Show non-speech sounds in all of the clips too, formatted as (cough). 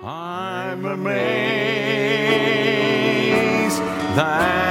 I'm amazed that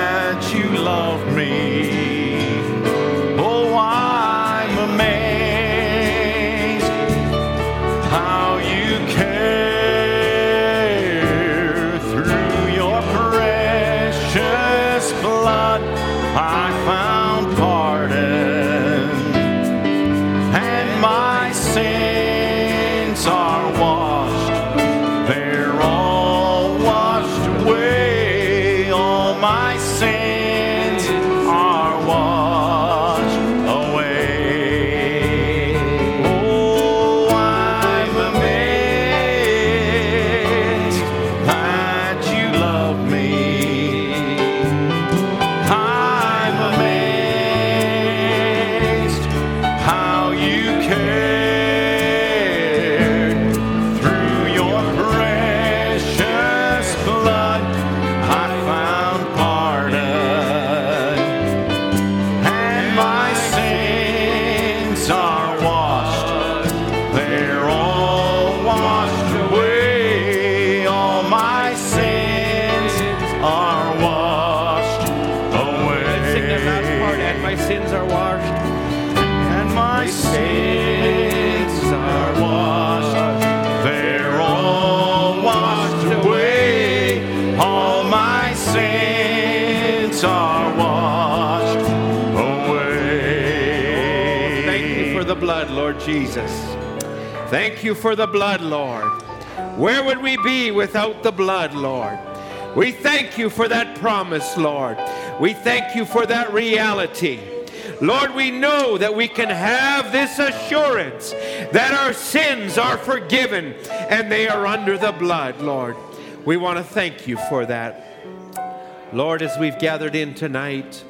Jesus. Thank you for the blood, Lord. Where would we be without the blood, Lord? We thank you for that promise, Lord. We thank you for that reality. Lord, we know that we can have this assurance that our sins are forgiven and they are under the blood, Lord. We want to thank you for that. Lord, as we've gathered in tonight,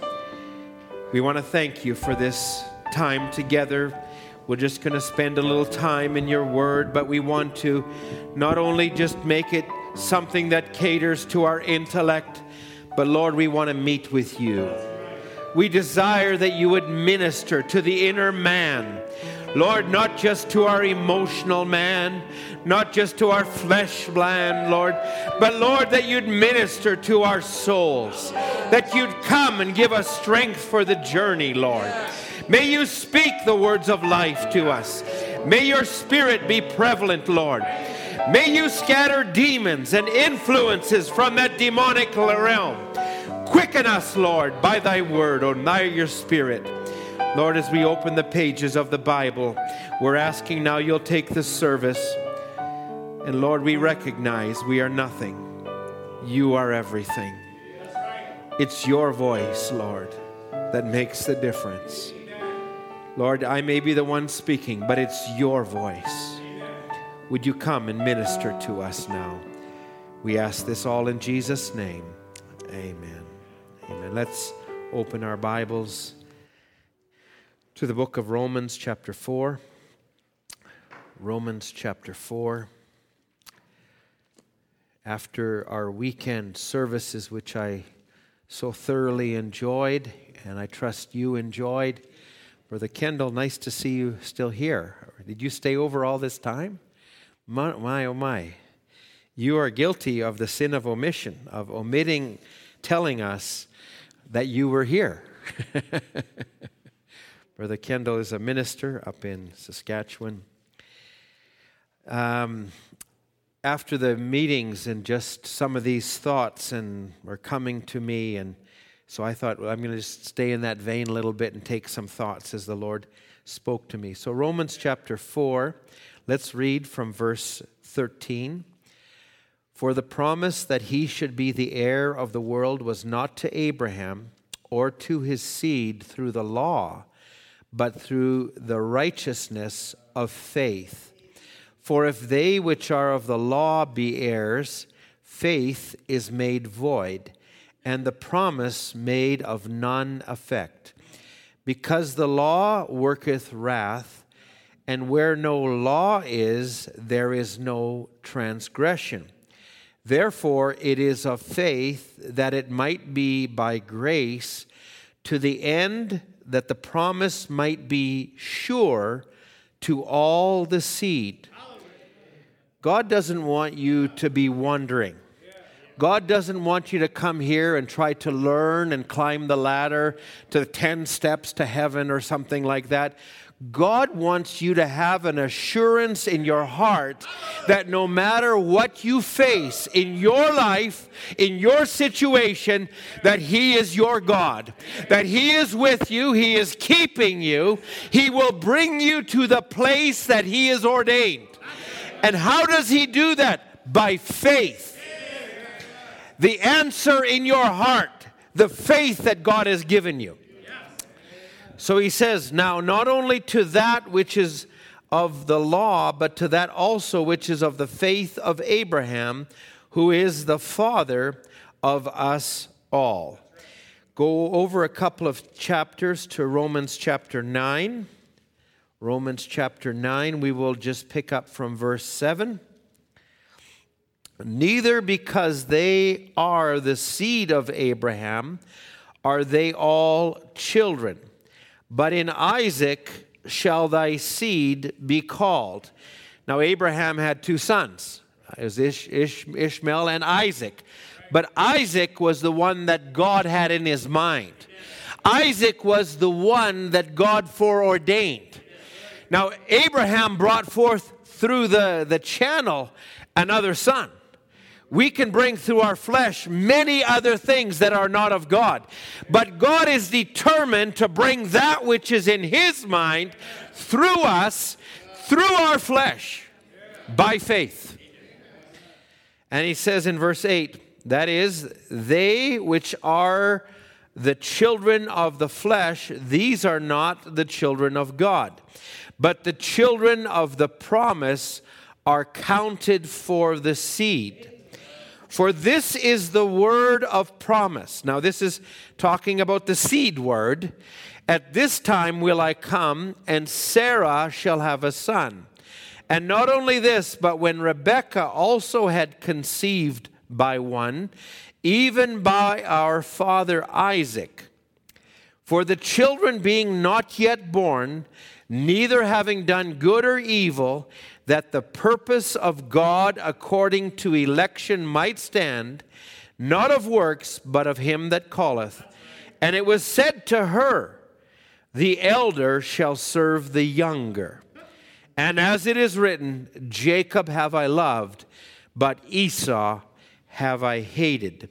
we want to thank you for this time together. We're just going to spend a little time in your word, but we want to not only just make it something that caters to our intellect, but Lord, we want to meet with you. We desire that you would minister to the inner man. Lord, not just to our emotional man, not just to our flesh man, Lord, but Lord, that you'd minister to our souls, that you'd come and give us strength for the journey, Lord. May you speak the words of life to us. May your spirit be prevalent, Lord. May you scatter demons and influences from that demonic realm. Quicken us, Lord, by thy word, or by your spirit. Lord, as we open the pages of the Bible, we're asking now you'll take this service. And Lord, we recognize we are nothing. You are everything. It's your voice, Lord, that makes the difference. Lord, I may be the one speaking, but it's your voice. Would you come and minister to us now? We ask this all in Jesus' name. Amen. Amen. Let's open our Bibles to the book of Romans, chapter 4. Romans, chapter 4. After our weekend services, which I so thoroughly enjoyed, and I trust you enjoyed, Brother Kendall, nice to see you still here. Did you stay over all this time? My, my, oh my. You are guilty of the sin of omission, of omitting telling us that you were here. (laughs) Brother Kendall is a minister up in Saskatchewan. Um, after the meetings and just some of these thoughts and were coming to me and so I thought, well, I'm going to just stay in that vein a little bit and take some thoughts as the Lord spoke to me. So, Romans chapter 4, let's read from verse 13. For the promise that he should be the heir of the world was not to Abraham or to his seed through the law, but through the righteousness of faith. For if they which are of the law be heirs, faith is made void and the promise made of none effect. Because the law worketh wrath, and where no law is, there is no transgression. Therefore, it is of faith that it might be by grace, to the end that the promise might be sure to all the seed God doesn't want you to be wondering. God doesn't want you to come here and try to learn and climb the ladder to 10 steps to heaven or something like that. God wants you to have an assurance in your heart that no matter what you face in your life, in your situation, that He is your God, that He is with you, He is keeping you, He will bring you to the place that He is ordained. And how does He do that? By faith the answer in your heart, the faith that God has given you. So he says, Now, not only to that which is of the law, but to that also which is of the faith of Abraham, who is the father of us all. Go over a couple of chapters to Romans chapter 9. Romans chapter 9, we will just pick up from verse 7 neither because they are the seed of Abraham are they all children, but in Isaac shall thy seed be called. Now, Abraham had two sons, Ish, Ish, Ishmael and Isaac. But Isaac was the one that God had in his mind. Isaac was the one that God foreordained. Now, Abraham brought forth through the, the channel another son we can bring through our flesh many other things that are not of God. But God is determined to bring that which is in His mind through us, through our flesh, by faith. And He says in verse 8, that is, they which are the children of the flesh, these are not the children of God. But the children of the promise are counted for the seed. For this is the word of promise. Now, this is talking about the seed word. At this time will I come, and Sarah shall have a son. And not only this, but when Rebekah also had conceived by one, even by our father Isaac, for the children being not yet born, neither having done good or evil, that the purpose of God according to election might stand, not of works, but of him that calleth. And it was said to her, The elder shall serve the younger. And as it is written, Jacob have I loved, but Esau have I hated.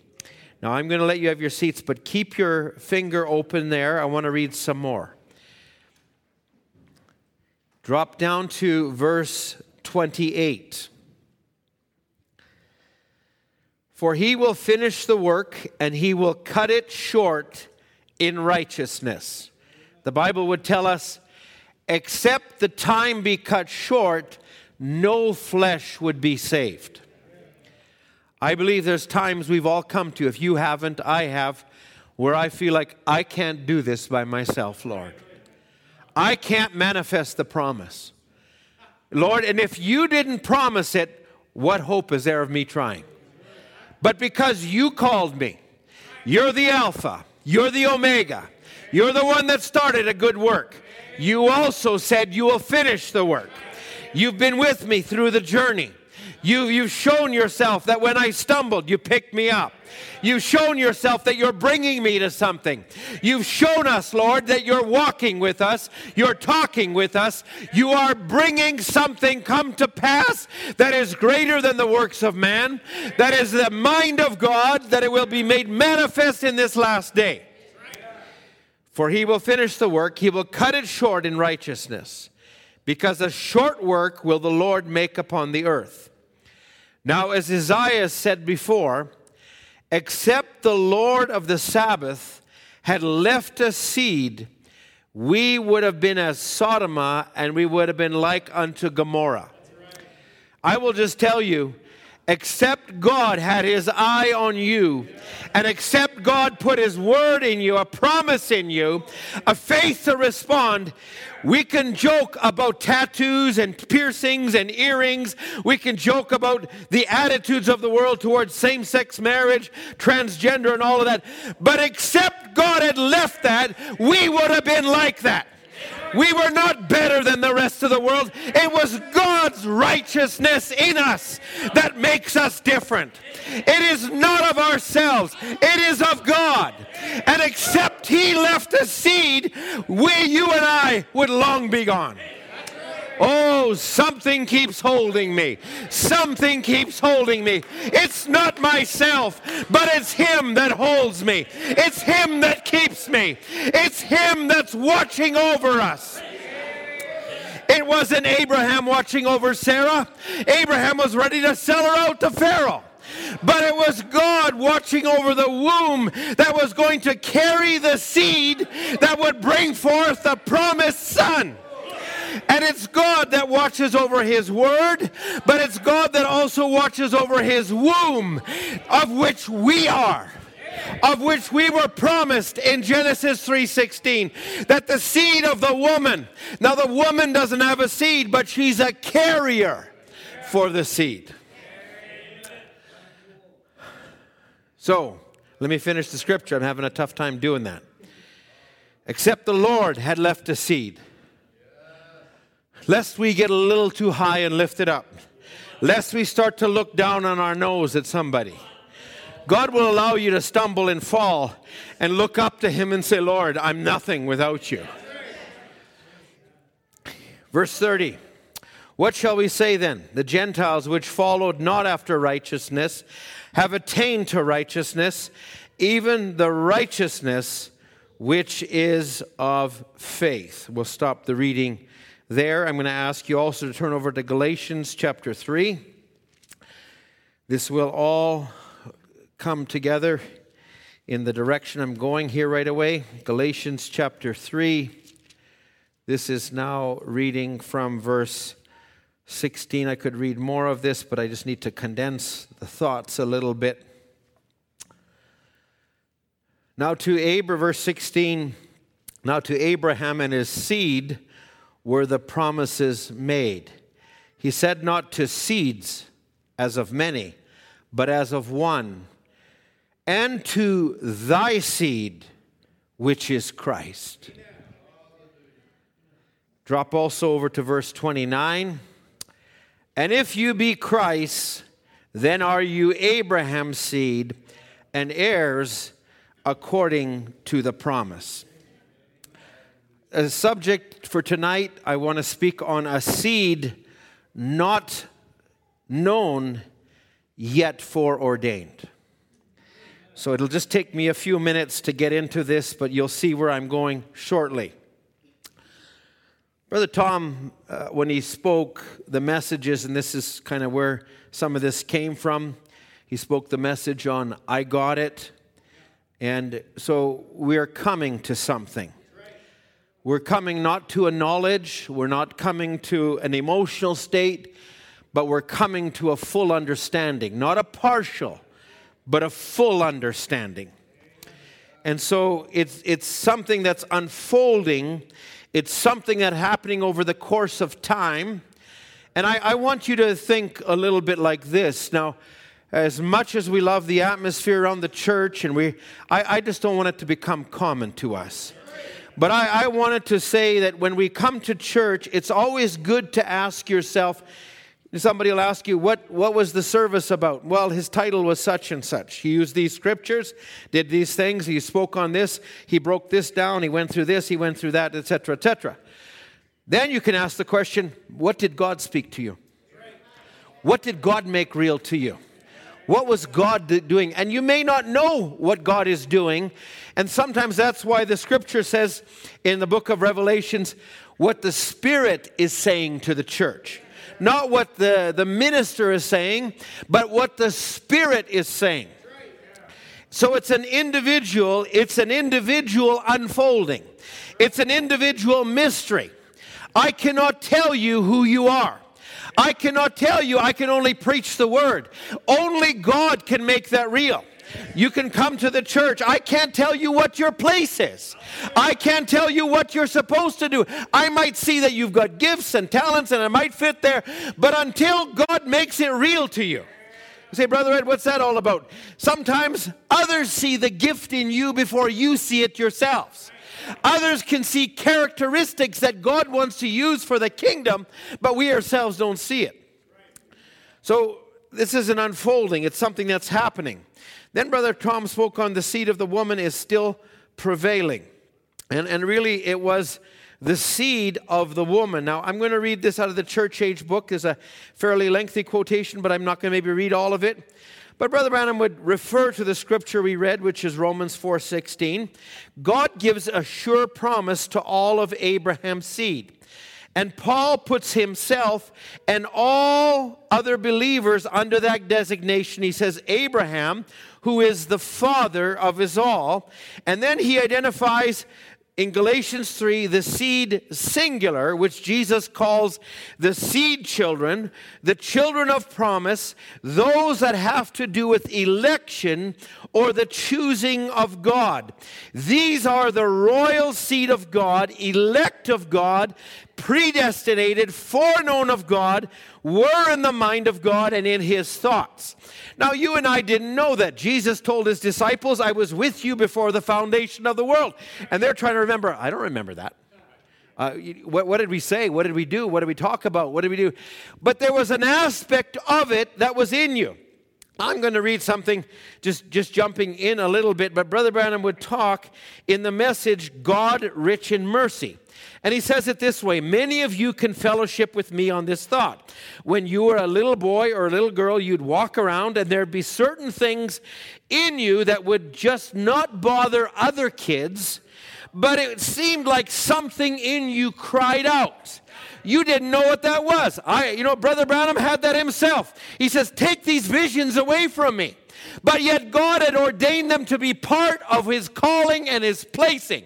Now I'm going to let you have your seats, but keep your finger open there. I want to read some more. Drop down to verse 28. For he will finish the work and he will cut it short in righteousness. The Bible would tell us, except the time be cut short, no flesh would be saved. I believe there's times we've all come to, if you haven't, I have, where I feel like I can't do this by myself, Lord. I can't manifest the promise. Lord, and if you didn't promise it, what hope is there of me trying? But because you called me, you're the Alpha, you're the Omega, you're the one that started a good work. You also said you will finish the work. You've been with me through the journey. You, you've shown yourself that when I stumbled, you picked me up. You've shown yourself that you're bringing me to something. You've shown us, Lord, that you're walking with us. You're talking with us. You are bringing something come to pass that is greater than the works of man, that is the mind of God, that it will be made manifest in this last day. For he will finish the work, he will cut it short in righteousness, because a short work will the Lord make upon the earth. Now, as Isaiah said before, except the Lord of the Sabbath had left a seed, we would have been as Sodoma and we would have been like unto Gomorrah. I will just tell you, except God had his eye on you, and except God put his word in you, a promise in you, a faith to respond, we can joke about tattoos and piercings and earrings. We can joke about the attitudes of the world towards same sex marriage, transgender, and all of that. But except God had left that, we would have been like that. We were not better than the rest of the world. It was God's righteousness in us that makes us different. It is not of ourselves, it is of God. And except He left a seed, we, you and I, would long be gone. Oh, something keeps holding me. Something keeps holding me. It's not myself, but it's Him that holds me. It's Him that keeps me. It's Him that's watching over us. It wasn't Abraham watching over Sarah. Abraham was ready to sell her out to Pharaoh. But it was God watching over the womb that was going to carry the seed that would bring forth the promised son. And it's God that watches over His word, but it's God that also watches over His womb, of which we are of which we were promised in Genesis 3:16 that the seed of the woman now the woman doesn't have a seed but she's a carrier for the seed. So let me finish the scripture. I'm having a tough time doing that. Except the Lord had left a seed lest we get a little too high and lift it up lest we start to look down on our nose at somebody God will allow you to stumble and fall and look up to Him and say, Lord, I'm nothing without you. Verse 30 What shall we say then? The Gentiles which followed not after righteousness have attained to righteousness, even the righteousness which is of faith. We'll stop the reading there. I'm going to ask you also to turn over to Galatians chapter 3. This will all come together in the direction I'm going here right away. Galatians chapter 3. This is now reading from verse 16. I could read more of this, but I just need to condense the thoughts a little bit. Now to Abraham, verse 16. Now to Abraham and his seed were the promises made. He said not to seeds as of many, but as of one and to thy seed, which is Christ. Drop also over to verse 29. And if you be Christ, then are you Abraham's seed and heirs according to the promise. A subject for tonight, I want to speak on a seed not known yet foreordained. So it'll just take me a few minutes to get into this, but you'll see where I'm going shortly. Brother Tom, uh, when he spoke the messages, and this is kind of where some of this came from, he spoke the message on I got it. And so we're coming to something. We're coming not to a knowledge, we're not coming to an emotional state, but we're coming to a full understanding, not a partial but a full understanding. And so it's, it's something that's unfolding, it's something that's happening over the course of time. And I, I want you to think a little bit like this. Now, as much as we love the atmosphere around the church, and we, I, I just don't want it to become common to us. But I, I wanted to say that when we come to church, it's always good to ask yourself, Somebody will ask you, what, what was the service about? Well, his title was such and such. He used these scriptures, did these things, he spoke on this, he broke this down, he went through this, he went through that, etc., etc. Then you can ask the question, what did God speak to you? What did God make real to you? What was God doing? And you may not know what God is doing. And sometimes that's why the scripture says in the book of Revelations what the Spirit is saying to the church not what the, the minister is saying, but what the Spirit is saying. So it's an individual, it's an individual unfolding. It's an individual mystery. I cannot tell you who you are. I cannot tell you, I can only preach the word. Only God can make that real. You can come to the church. I can't tell you what your place is. I can't tell you what you're supposed to do. I might see that you've got gifts and talents and it might fit there, but until God makes it real to you. You say, Brother Ed, what's that all about? Sometimes others see the gift in you before you see it yourselves. Others can see characteristics that God wants to use for the kingdom, but we ourselves don't see it. So this is an unfolding, it's something that's happening. Then Brother Tom spoke on the seed of the woman is still prevailing. And, and really, it was the seed of the woman. Now, I'm going to read this out of the church age book. It's a fairly lengthy quotation, but I'm not going to maybe read all of it. But Brother Branham would refer to the scripture we read, which is Romans 4:16. God gives a sure promise to all of Abraham's seed. And Paul puts himself and all other believers under that designation. He says, Abraham, who is the father of us all. And then he identifies in Galatians 3, the seed singular, which Jesus calls the seed children, the children of promise, those that have to do with election or the choosing of God. These are the royal seed of God, elect of God, predestinated, foreknown of God, were in the mind of God and in his thoughts. Now, you and I didn't know that. Jesus told his disciples, I was with you before the foundation of the world. And they're trying to remember, I don't remember that. Uh, what, what, did we say? What did we do? What did we talk about? What did we do? But there was an aspect of it that was in you. I'm going to read something, just, just jumping in a little bit, but Brother Branham would talk in the message, God Rich in Mercy. And he says it this way Many of you can fellowship with me on this thought. When you were a little boy or a little girl, you'd walk around and there'd be certain things in you that would just not bother other kids, but it seemed like something in you cried out. You didn't know what that was. I, you know, Brother Branham had that himself. He says, Take these visions away from me. But yet God had ordained them to be part of his calling and his placing.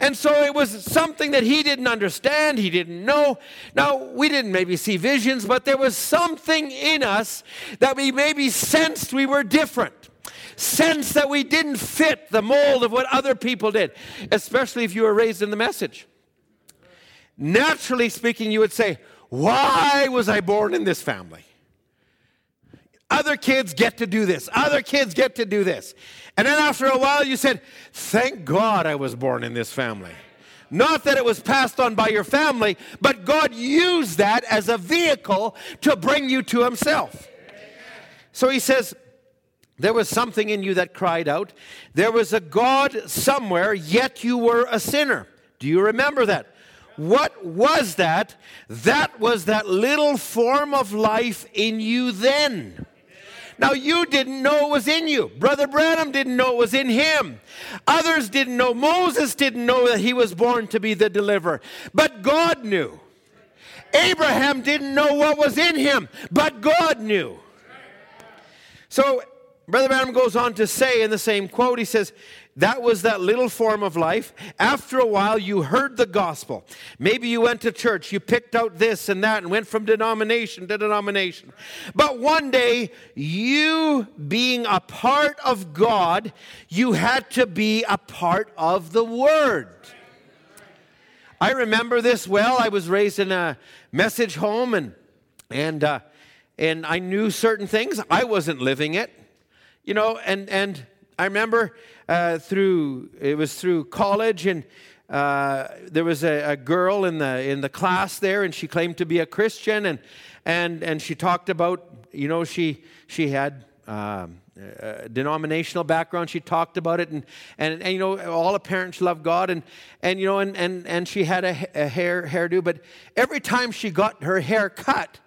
And so it was something that he didn't understand, he didn't know. Now, we didn't maybe see visions, but there was something in us that we maybe sensed we were different. Sense that we didn't fit the mold of what other people did, especially if you were raised in the message. Naturally speaking, you would say, Why was I born in this family? Other kids get to do this. Other kids get to do this. And then after a while, you said, Thank God I was born in this family. Not that it was passed on by your family, but God used that as a vehicle to bring you to Himself. So He says, there was something in you that cried out. There was a God somewhere, yet you were a sinner. Do you remember that? What was that? That was that little form of life in you then. Now, you didn't know it was in you. Brother Branham didn't know it was in him. Others didn't know. Moses didn't know that he was born to be the deliverer. But God knew. Abraham didn't know what was in him, but God knew. So, Brother Branham goes on to say in the same quote, he says, that was that little form of life. After a while, you heard the gospel. Maybe you went to church, you picked out this and that, and went from denomination to denomination. But one day, you being a part of God, you had to be a part of the Word. I remember this well. I was raised in a message home, and and uh, and I knew certain things. I wasn't living it, you know. And and I remember uh, through it was through college and uh, there was a, a, girl in the in the class there and she claimed to be a Christian and and and she talked about you know she she had um, a denominational background. She talked about it and, and and you know all the parents love God and and you know and and and she had a, a hair hairdo but every time she got her hair cut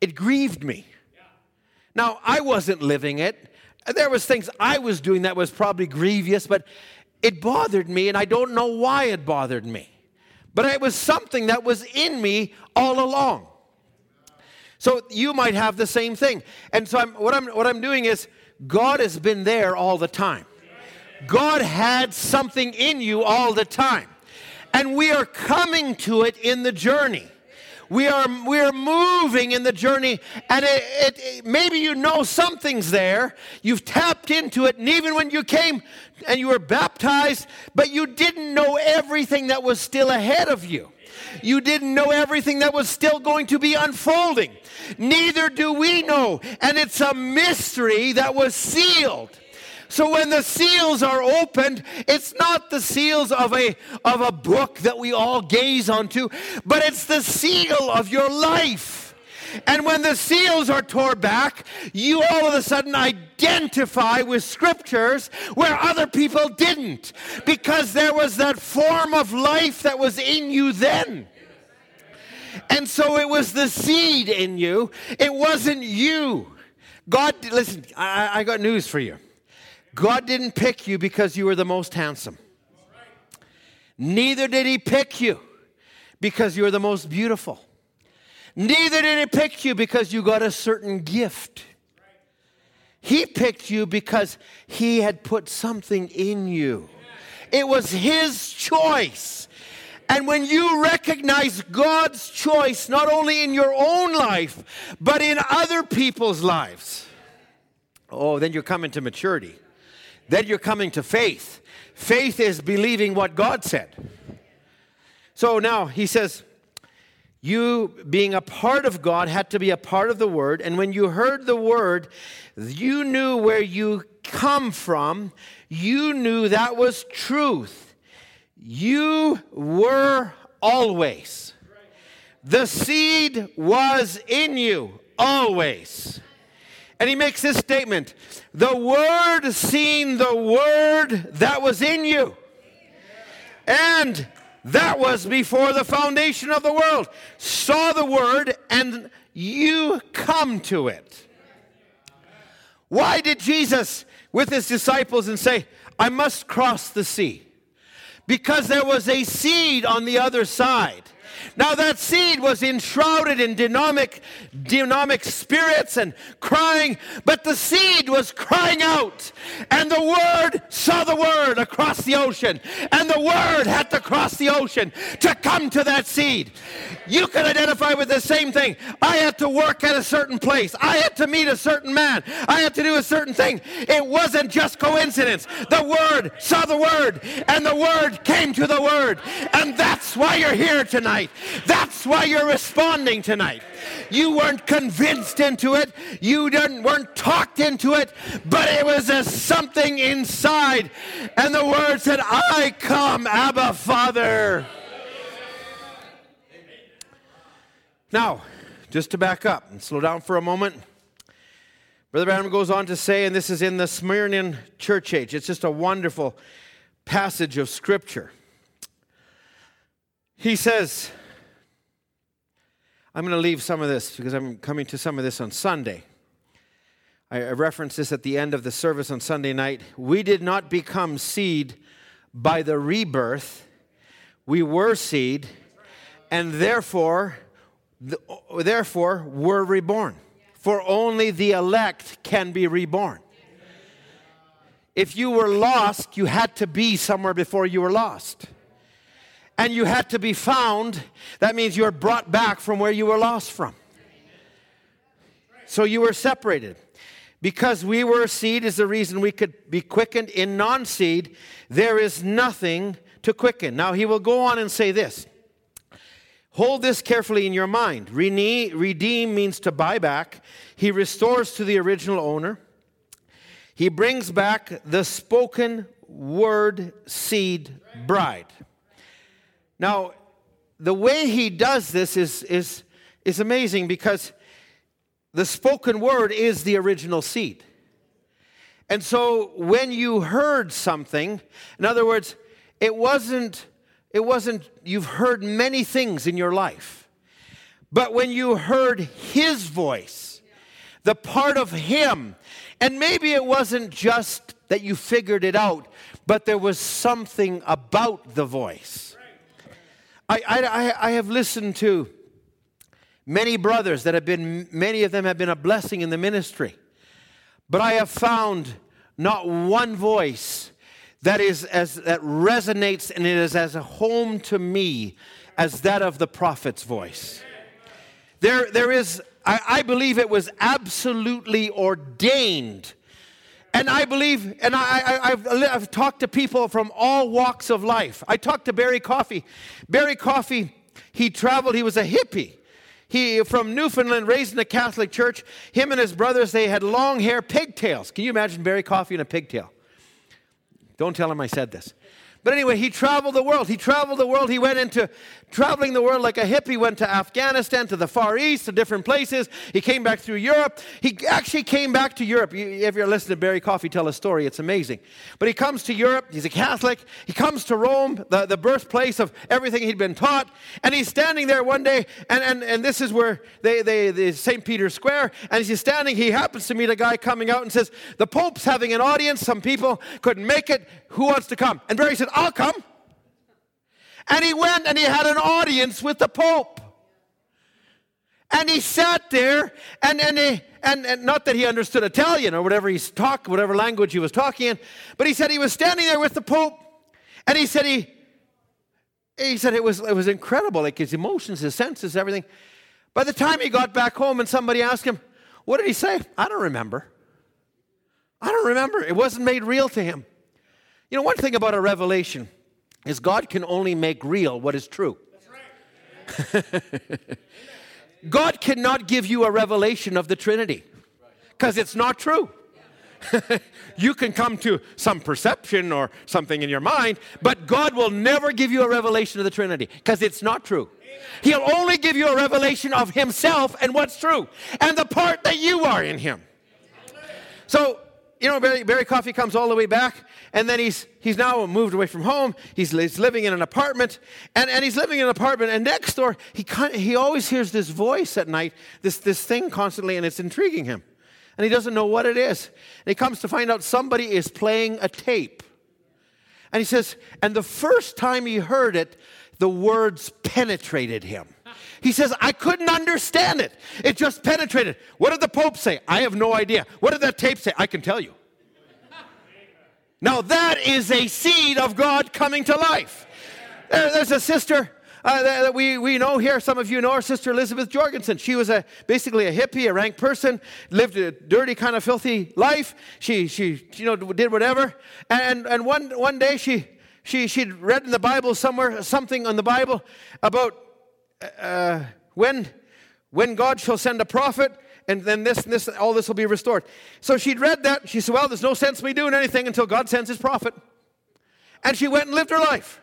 it grieved me. Now I wasn't living it there was things I was doing that was probably grievous, but it bothered me, and I don't know why it bothered me. But it was something that was in me all along. So you might have the same thing. And so I'm, what, I'm, what I'm doing is, God has been there all the time. God had something in you all the time. And we are coming to it in the journey. We are, we are moving in the journey, and it, it, it, maybe you know something's there. You've tapped into it, and even when you came and you were baptized, but you didn't know everything that was still ahead of you. You didn't know everything that was still going to be unfolding. Neither do we know. And it's a mystery that was sealed So when the seals are opened, it's not the seals of a, of a book that we all gaze onto, but it's the seal of your life. And when the seals are torn back, you all of a sudden identify with scriptures where other people didn't, because there was that form of life that was in you then. And so it was the seed in you, it wasn't you. God, listen, I, I got news for you. God didn't pick you because you were the most handsome. Neither did He pick you because you were the most beautiful. Neither did He pick you because you got a certain gift. He picked you because He had put something in you. It was His choice. And when you recognize God's choice, not only in your own life, but in other people's lives, oh, then you're coming to maturity. Then you're coming to faith. Faith is believing what God said. So now he says, you being a part of God had to be a part of the word. And when you heard the word, you knew where you come from. You knew that was truth. You were always. The seed was in you always. And he makes this statement The Word seen the Word that was in you. And that was before the foundation of the world. Saw the Word, and you come to it. Why did Jesus, with his disciples, and say, I must cross the sea? Because there was a seed on the other side. Now that seed was enshrouded in demonic, dynamic spirits and crying, but the seed was crying out. And the word saw the word across the ocean. And the word had to cross the ocean to come to that seed. You can identify with the same thing. I had to work at a certain place. I had to meet a certain man. I had to do a certain thing. It wasn't just coincidence. The word saw the word, and the word came to the word. And that's why you're here tonight. That's why you're responding tonight. You weren't convinced into it, you didn't, weren't talked into it, but it was a something inside. And the word said, I come, Abba, Father. Now, just to back up and slow down for a moment. Brother Branham goes on to say, and this is in the Smyrnian church age, it's just a wonderful passage of scripture. He says, I'm going to leave some of this because I'm coming to some of this on Sunday. I referenced this at the end of the service on Sunday night. We did not become seed by the rebirth, we were seed, and therefore, therefore were reborn. For only the elect can be reborn. If you were lost, you had to be somewhere before you were lost and you had to be found, that means you were brought back from where you were lost from. So you were separated. Because we were seed is the reason we could be quickened. In non seed, there is nothing to quicken. Now, he will go on and say this Hold this carefully in your mind. Redeem means to buy back, he restores to the original owner. He brings back the spoken word seed bride. Now, the way he does this is, is, is amazing because the spoken word is the original seed. And so when you heard something, in other words, it wasn't, it wasn't, you've heard many things in your life. But when you heard his voice, the part of him, and maybe it wasn't just that you figured it out, but there was something about the voice I, I, I have listened to many brothers that have been, many of them have been a blessing in the ministry. But I have found not one voice that is as that resonates and it is as a home to me as that of the prophet's voice. There, there is, I, I believe it was absolutely ordained and I believe, and I, have I've talked to people from all walks of life. I talked to Barry Coffey. Barry Coffey, he traveled, he was a hippie. He from Newfoundland, raised in the Catholic church. Him and his brothers, they had long hair, pigtails. Can you imagine Barry Coffey in a pigtail? Don't tell him I said this. But anyway, he traveled the world. He traveled the world. He went into traveling the world like a hippie, went to Afghanistan, to the Far East, to different places. He came back through Europe. He actually came back to Europe. If you're listening to Barry Coffey tell a story, it's amazing. But he comes to Europe. He's a Catholic. He comes to Rome, the, the birthplace of everything he'd been taught. And he's standing there one day, and, and, and this is where they, they, they St. Peter's Square. And as he's standing, he happens to meet a guy coming out and says, The Pope's having an audience. Some people couldn't make it. Who wants to come? And Barry said, I'll come. And he went and he had an audience with the Pope. And he sat there, and, and, he, and, and not that he understood Italian or whatever he's talk, whatever language he was talking in, but he said he was standing there with the Pope, and he said he, he said it was, it was incredible, like his emotions, his senses, everything. By the time he got back home and somebody asked him, What did he say? I don't remember. I don't remember. It wasn't made real to him. You know, one thing about a revelation is God can only make real what is true. (laughs) God cannot give you a revelation of the Trinity because it's not true. (laughs) you can come to some perception or something in your mind, but God will never give you a revelation of the Trinity because it's not true. He'll only give you a revelation of Himself and what's true and the part that you are in Him. So, you know, Barry, Barry Coffey comes all the way back, and then he's, he's now moved away from home. He's, he's living in an apartment, and, and he's living in an apartment, and next door, he, he always hears this voice at night, this, this thing constantly, and it's intriguing him. And he doesn't know what it is. And he comes to find out somebody is playing a tape. And he says, and the first time he heard it, the words penetrated him. He says, I couldn't understand it. It just penetrated. What did the Pope say? I have no idea. What did that tape say? I can tell you. Now, that is a seed of God coming to life. There's a sister uh, that we, we know here, some of you know her sister Elizabeth Jorgensen. She was a, basically a hippie, a rank person, lived a dirty, kind of filthy life. She, she you know, did whatever. And, and one, one day she, she, she'd read in the Bible somewhere, something on the Bible about uh, when, when God shall send a prophet, and then this and this, all this will be restored. So she'd read that. She said, Well, there's no sense me doing anything until God sends his prophet. And she went and lived her life.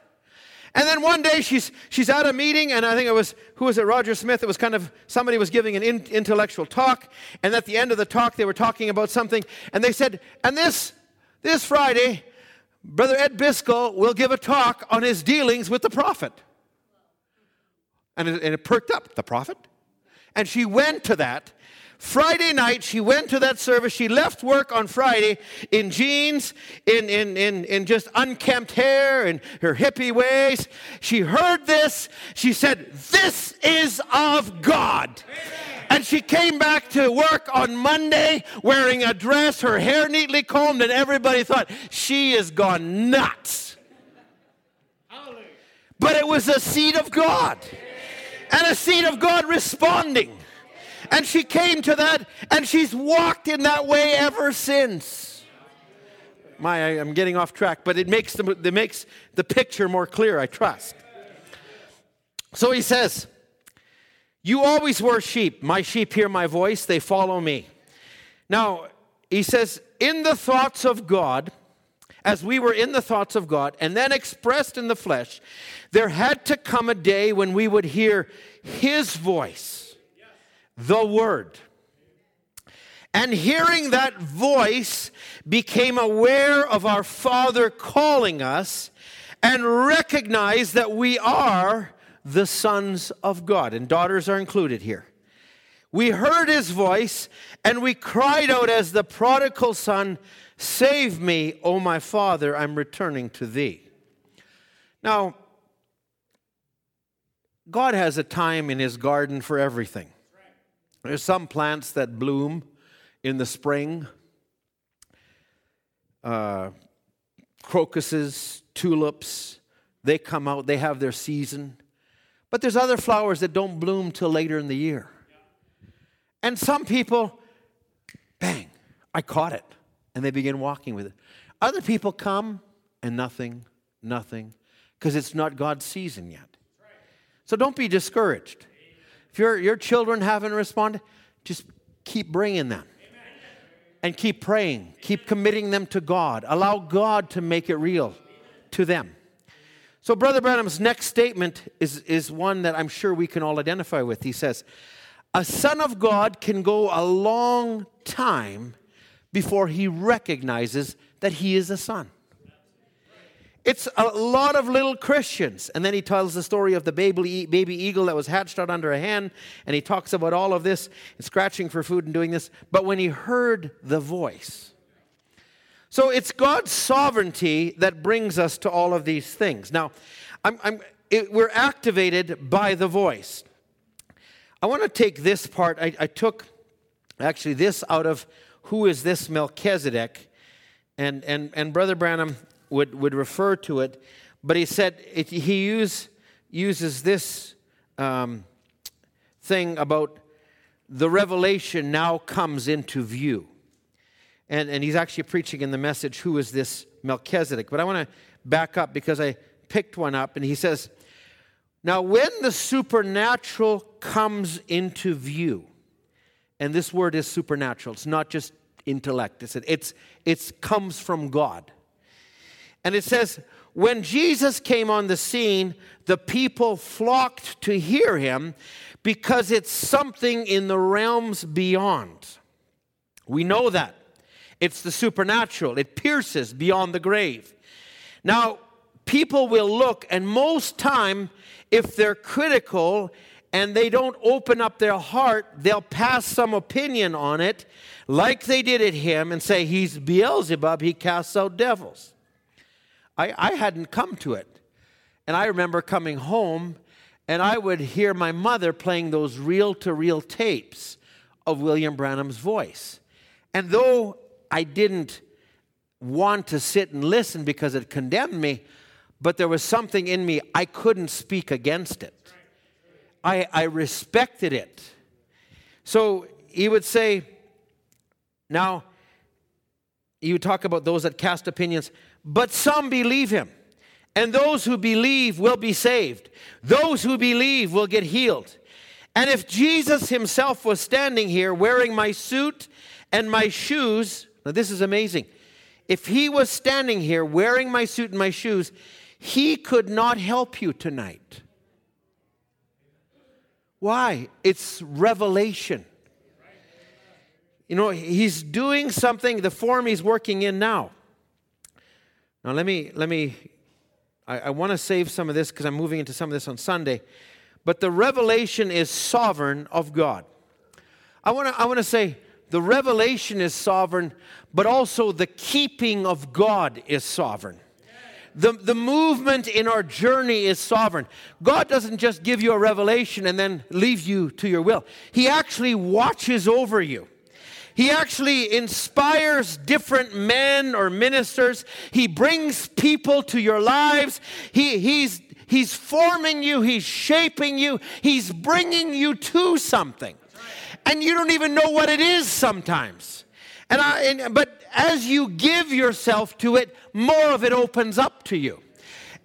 And then one day she's, she's at a meeting, and I think it was, who was it, Roger Smith? It was kind of, somebody was giving an in, intellectual talk, and at the end of the talk, they were talking about something, and they said, and this, this Friday, Brother Ed Byskal will give a talk on his dealings with the prophet. And it, and it perked up, the prophet. And she went to that. Friday night, she went to that service. She left work on Friday in jeans, in, in, in, in just unkempt hair and her hippie ways. She heard this. She said, This is of God. And she came back to work on Monday wearing a dress, her hair neatly combed, and everybody thought, She has gone nuts. But it was a seed of God and a seed of God responding. And she came to that, and she's walked in that way ever since. My, I, am getting off track, but it makes, the, it makes the picture more clear, I trust. So he says, You always were sheep. My sheep hear my voice, they follow me. Now, he says, In the thoughts of God, as we were in the thoughts of God and then expressed in the flesh, there had to come a day when we would hear His voice, the Word. And hearing that voice, became aware of our Father calling us and recognized that we are the sons of God. And daughters are included here. We heard his voice and we cried out as the prodigal son, Save me, O my Father, I'm returning to thee. Now, God has a time in his garden for everything. There's some plants that bloom in the spring uh, crocuses, tulips, they come out, they have their season. But there's other flowers that don't bloom till later in the year. And some people, bang, I caught it and they begin walking with it. Other people come and nothing, nothing, because it's not God's season yet. So don't be discouraged. If your, your children haven't responded, just keep bringing them. and keep praying, keep committing them to God. Allow God to make it real to them. So, Brother Branham's next statement is, is one that I'm sure we can all identify with. He says, A son of God can go a long time before he recognizes that he is a son. It's a lot of little Christians. And then he tells the story of the baby, baby eagle that was hatched out under a hen. And he talks about all of this and scratching for food and doing this. But when he heard the voice, so it's God's sovereignty that brings us to all of these things. Now, I'm, I'm, it, we're activated by the voice. I want to take this part. I, I took actually this out of Who is This Melchizedek? And, and, and Brother Branham would, would refer to it, but he said it, he use, uses this um, thing about the revelation now comes into view. And, and he's actually preaching in the message, Who is this Melchizedek? But I want to back up because I picked one up, and he says, Now, when the supernatural comes into view, and this word is supernatural, it's not just intellect, it's, it's, it's comes from God. And it says, when Jesus came on the scene, the people flocked to hear him because it's something in the realms beyond. We know that. It's the supernatural, it pierces beyond the grave. Now, people will look, and most time, if they're critical and they don't open up their heart, they'll pass some opinion on it, like they did at him, and say, He's Beelzebub, he casts out devils. I, I hadn't come to it. And I remember coming home and I would hear my mother playing those reel to reel tapes of William Branham's voice. And though I didn't want to sit and listen because it condemned me, but there was something in me, I couldn't speak against it. I, I respected it. So he would say, now, you talk about those that cast opinions, but some believe him. And those who believe will be saved. Those who believe will get healed. And if Jesus himself was standing here wearing my suit and my shoes, now this is amazing. If he was standing here wearing my suit and my shoes, he could not help you tonight. Why? It's revelation. You know, he's doing something, the form he's working in now. Now, let me, let me, I, I want to save some of this because I'm moving into some of this on Sunday. But the revelation is sovereign of God. I want to, I want to say the revelation is sovereign, but also the keeping of God is sovereign. The, the movement in our journey is sovereign. God doesn't just give you a revelation and then leave you to your will, He actually watches over you. He actually inspires different men or ministers. He brings people to your lives. He, he's, he's forming you, He's shaping you, He's bringing you to something. And you don't even know what it is sometimes. And I, and, but as you give yourself to it, more of it opens up to you.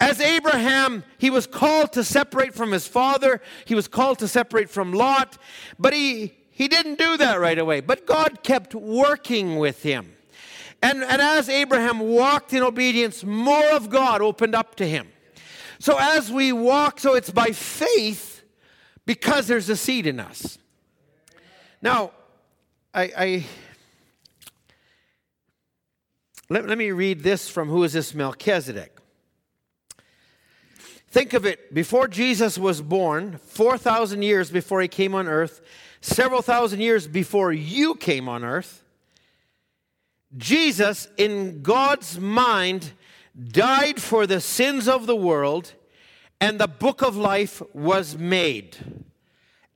As Abraham, he was called to separate from his father, he was called to separate from Lot, but he, he didn't do that right away, but God kept working with him. And, and as Abraham walked in obedience, more of God opened up to him. So as we walk, so it's by faith because there's a seed in us. Now, I, I let, let me read this from who is this Melchizedek. Think of it before Jesus was born, 4,000 years before he came on earth, several thousand years before you came on earth, Jesus, in God's mind, died for the sins of the world, and the book of life was made.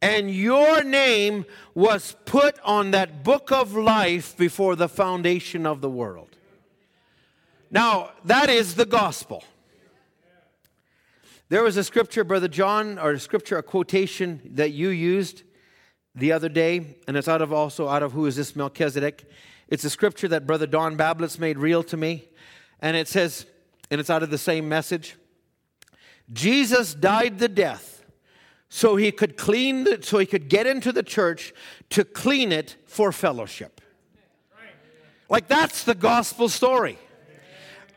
And your name was put on that book of life before the foundation of the world. Now, that is the gospel. There was a scripture, Brother John, or a scripture, a quotation that you used the other day, and it's out of also out of who is this Melchizedek. It's a scripture that Brother Don Bablitz made real to me, and it says, and it's out of the same message. Jesus died the death so he could clean the, so he could get into the church to clean it for fellowship. Like that's the gospel story.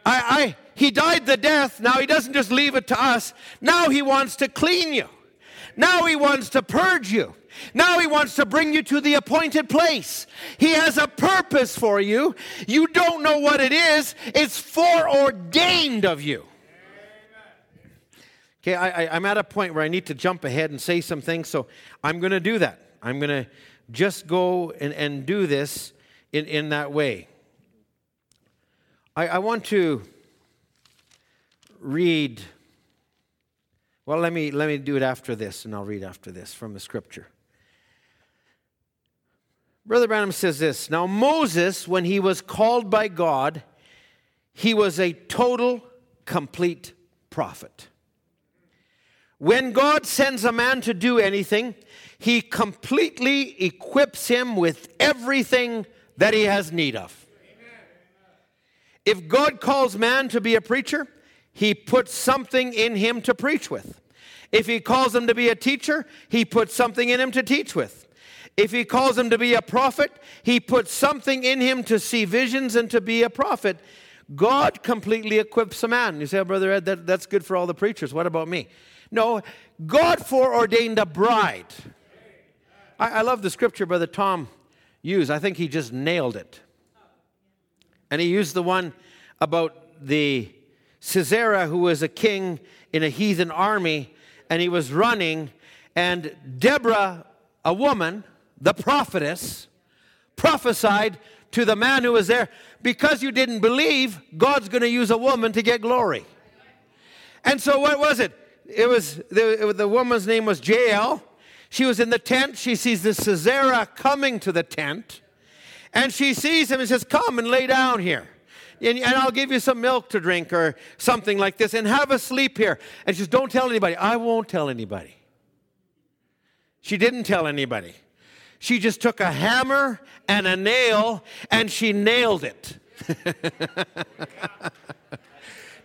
I, I, he died the death. Now he doesn't just leave it to us. Now he wants to clean you. Now he wants to purge you. Now he wants to bring you to the appointed place. He has a purpose for you. You don't know what it is. It's foreordained of you. Okay, I, am at a point where I need to jump ahead and say some things, so I'm going to do that. I'm going to just go and, and do this in, in that way. I, I want to read. Well, let me, let me do it after this, and I'll read after this from the scripture. Brother Branham says this Now, Moses, when he was called by God, he was a total, complete prophet. When God sends a man to do anything, he completely equips him with everything that he has need of. If God calls man to be a preacher, he puts something in him to preach with. If he calls him to be a teacher, he puts something in him to teach with. If he calls him to be a prophet, he puts something in him to see visions and to be a prophet. God completely equips a man. You say, oh, Brother Ed, that, that's good for all the preachers. What about me? No, God foreordained a bride. I, I love the scripture Brother Tom used. I think he just nailed it. And he used the one about the Sisera, who was a king in a heathen army, and he was running, and Deborah, a woman, the prophetess, prophesied to the man who was there because you didn't believe, God's going to use a woman to get glory. And so, what was it? It was the, the woman's name was Jael. She was in the tent. She sees the Sisera coming to the tent. And she sees him and says, Come and lay down here. And, and, I'll give you some milk to drink or something like this and have a sleep here. And she says, Don't tell anybody. I won't tell anybody. She didn't tell anybody. She just took a hammer and a nail and she nailed it. (laughs)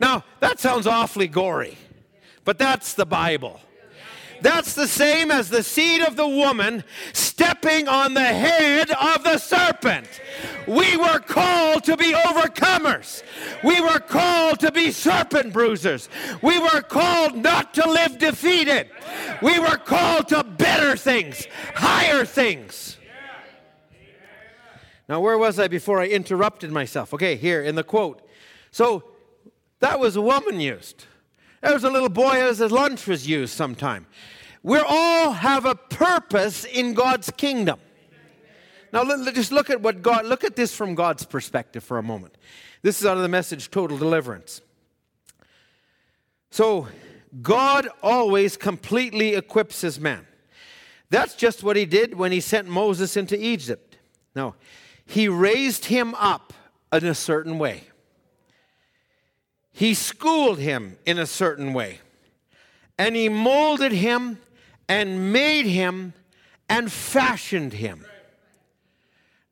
now, that sounds awfully gory, but that's the Bible. That's the same as the seed of the woman stepping on the head of the serpent. We were called to be overcomers. We were called to be serpent bruisers. We were called not to live defeated. We were called to better things, higher things. Now, where was I before I interrupted myself? Okay, here in the quote. So, that was a woman used. There was a little boy as his lunch was used sometime. We all have a purpose in God's kingdom. Now, let, just look at what God, look at this from God's perspective for a moment. This is out of the message Total Deliverance. So, God always completely equips his man. That's just what he did when he sent Moses into Egypt. No, he raised him up in a certain way, he schooled him in a certain way, and he molded him and made him and fashioned him.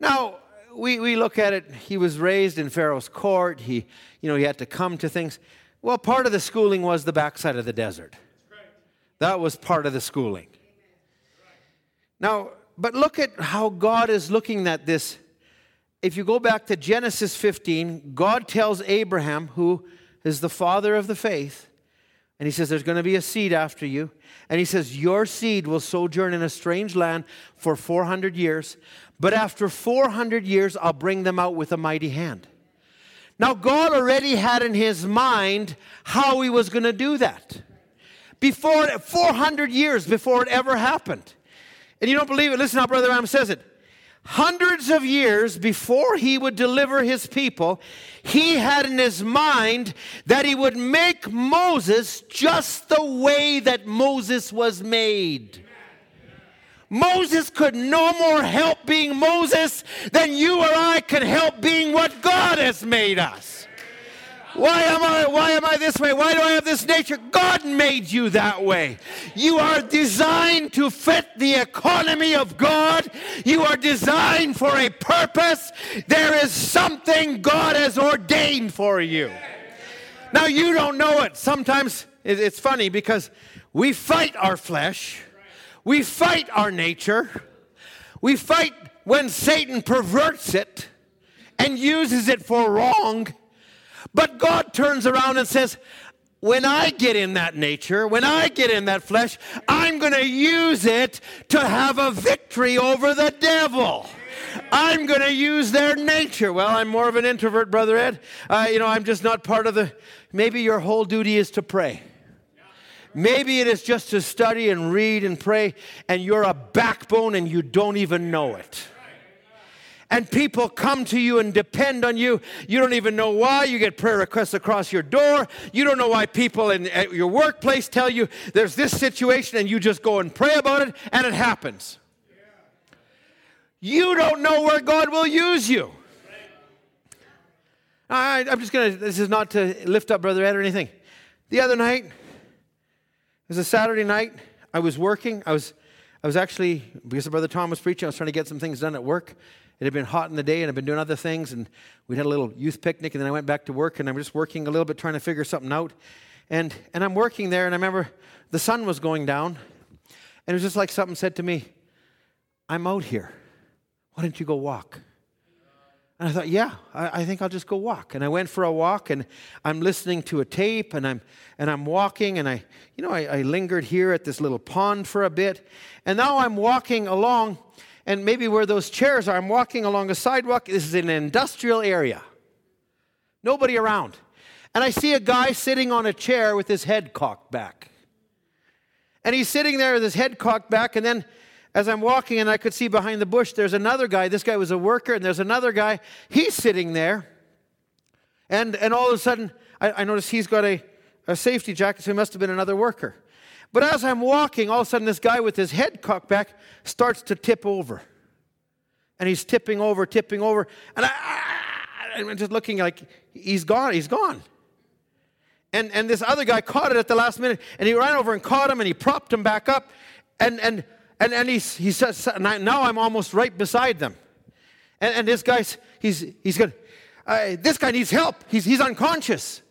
Now, we, we look at it, he was raised in Pharaoh's court. He, you know, he had to come to things. Well, part of the schooling was the backside of the desert. That was part of the schooling. Now, but look at how God is looking at this. If you go back to Genesis 15, God tells Abraham, who is the father of the faith, and he says, There's going to be a seed after you. And he says, Your seed will sojourn in a strange land for 400 years, but after 400 years, I'll bring them out with a mighty hand. Now, God already had in his mind how he was going to do that. Before 400 years before it ever happened. And you don't believe it? Listen how Brother Ram says it hundreds of years before he would deliver his people, he had in his mind that he would make Moses just the way that Moses was made. Moses could no more help being Moses than you or I can help being what God has made us. Why am I why am I this way? Why do I have this nature? God made you that way. You are designed to fit the economy of God. You are designed for a purpose. There is something God has ordained for you. Now you don't know it. Sometimes it's funny because we fight our flesh. We fight our nature. We fight when Satan perverts it and uses it for wrong. But God turns around and says, when I get in that nature, when I get in that flesh, I'm going to use it to have a victory over the devil. I'm going to use their nature. Well, I'm more of an introvert, Brother Ed. Uh, you know, I'm just not part of the. Maybe your whole duty is to pray. Maybe it is just to study and read and pray, and you're a backbone and you don't even know it and people come to you and depend on you. You don't even know why. You get prayer requests across your door. You don't know why people in at your workplace tell you there's this situation and you just go and pray about it and it happens. You don't know where God will use you. I, am just going to, this is not to lift up Brother Ed or anything. The other night, it was a Saturday night. I was working. I was, I was actually, because Brother Tom was preaching, I was trying to get some things done at work. It had been hot in the day and I'd been doing other things and we had a little youth picnic and then I went back to work and I'm just working a little bit trying to figure something out. And, and I'm working there and I remember the sun was going down and it was just like something said to me, I'm out here. Why don't you go walk? And I thought, yeah, I, I, think I'll just go walk. And I went for a walk, and I'm listening to a tape, and I'm and I'm walking, and I, you know, I, I lingered here at this little pond for a bit, and now I'm walking along, and maybe where those chairs are, I'm walking along a sidewalk. This is an industrial area. Nobody around. And I see a guy sitting on a chair with his head cocked back. And he's sitting there with his head cocked back. And then as I'm walking and I could see behind the bush, there's another guy. This guy was a worker, and there's another guy. He's sitting there. And, and all of a sudden, I, I notice he's got a, a safety jacket, so he must have been another worker. But as I'm walking, all of a sudden, this guy with his head cocked back starts to tip over. And he's tipping over, tipping over. And I, am just looking like he's gone, he's gone. And, and this other guy caught it at the last minute, and he ran over and caught him, and he propped him back up. And, and, and, and he's, he says, now I'm almost right beside them. And, and this guy's, he's, he's good. Uh, this guy needs help. He's, he's unconscious.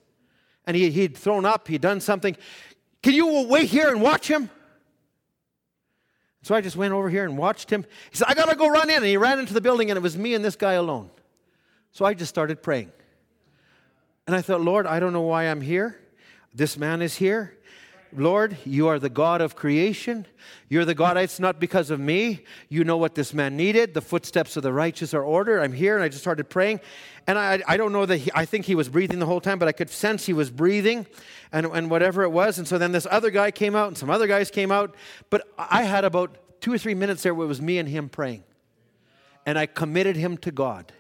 And he, he'd thrown up, he'd done something. Can you wait here and watch him? So I just went over here and watched him. He said, I got to go run in. And he ran into the building, and it was me and this guy alone. So I just started praying. And I thought, Lord, I don't know why I'm here. This man is here. Lord, you are the God of creation. You're the God, it's not because of me. You know what this man needed. The footsteps of the righteous are ordered. I'm here, and I just started praying. And I, I don't know that he, I think he was breathing the whole time, but I could sense he was breathing and, and whatever it was. And so then this other guy came out, and some other guys came out. But I had about two or three minutes there where it was me and him praying. And I committed him to God.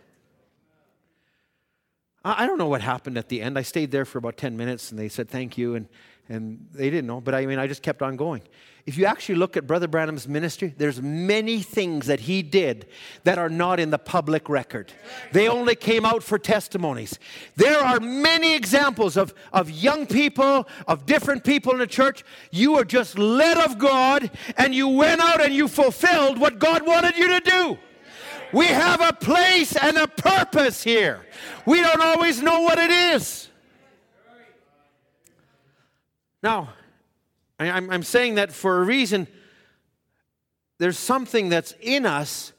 I don't know what happened at the end. I stayed there for about 10 minutes and they said thank you. And and they didn't know, but I mean, I just kept on going. If you actually look at Brother Branham's ministry, there's many things that he did that are not in the public record. They only came out for testimonies. There are many examples of, of young people, of different people in the church. You were just led of God, and you went out and you fulfilled what God wanted you to do. We have a place and a purpose here. We don't always know what it is. Now, I'm, I'm saying that for a reason. There's something that's in us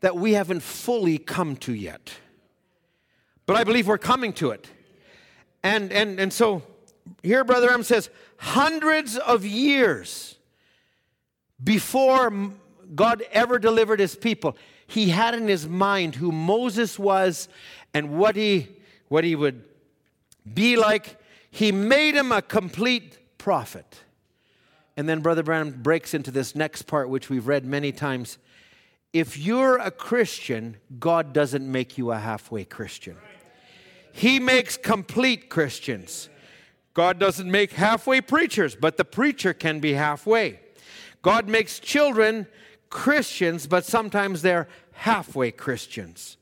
that we haven't fully come to yet. But I believe we're coming to it. And, and, and so here, Brother M says, hundreds of years before God ever delivered his people, he had in his mind who Moses was and what he, what he would be like he made him a complete prophet. And then Brother Branham breaks into this next part, which we've read many times. If you're a Christian, God doesn't make you a halfway Christian. He makes complete Christians. God doesn't make halfway preachers, but the preacher can be halfway. God makes children Christians, but sometimes they're halfway Christians.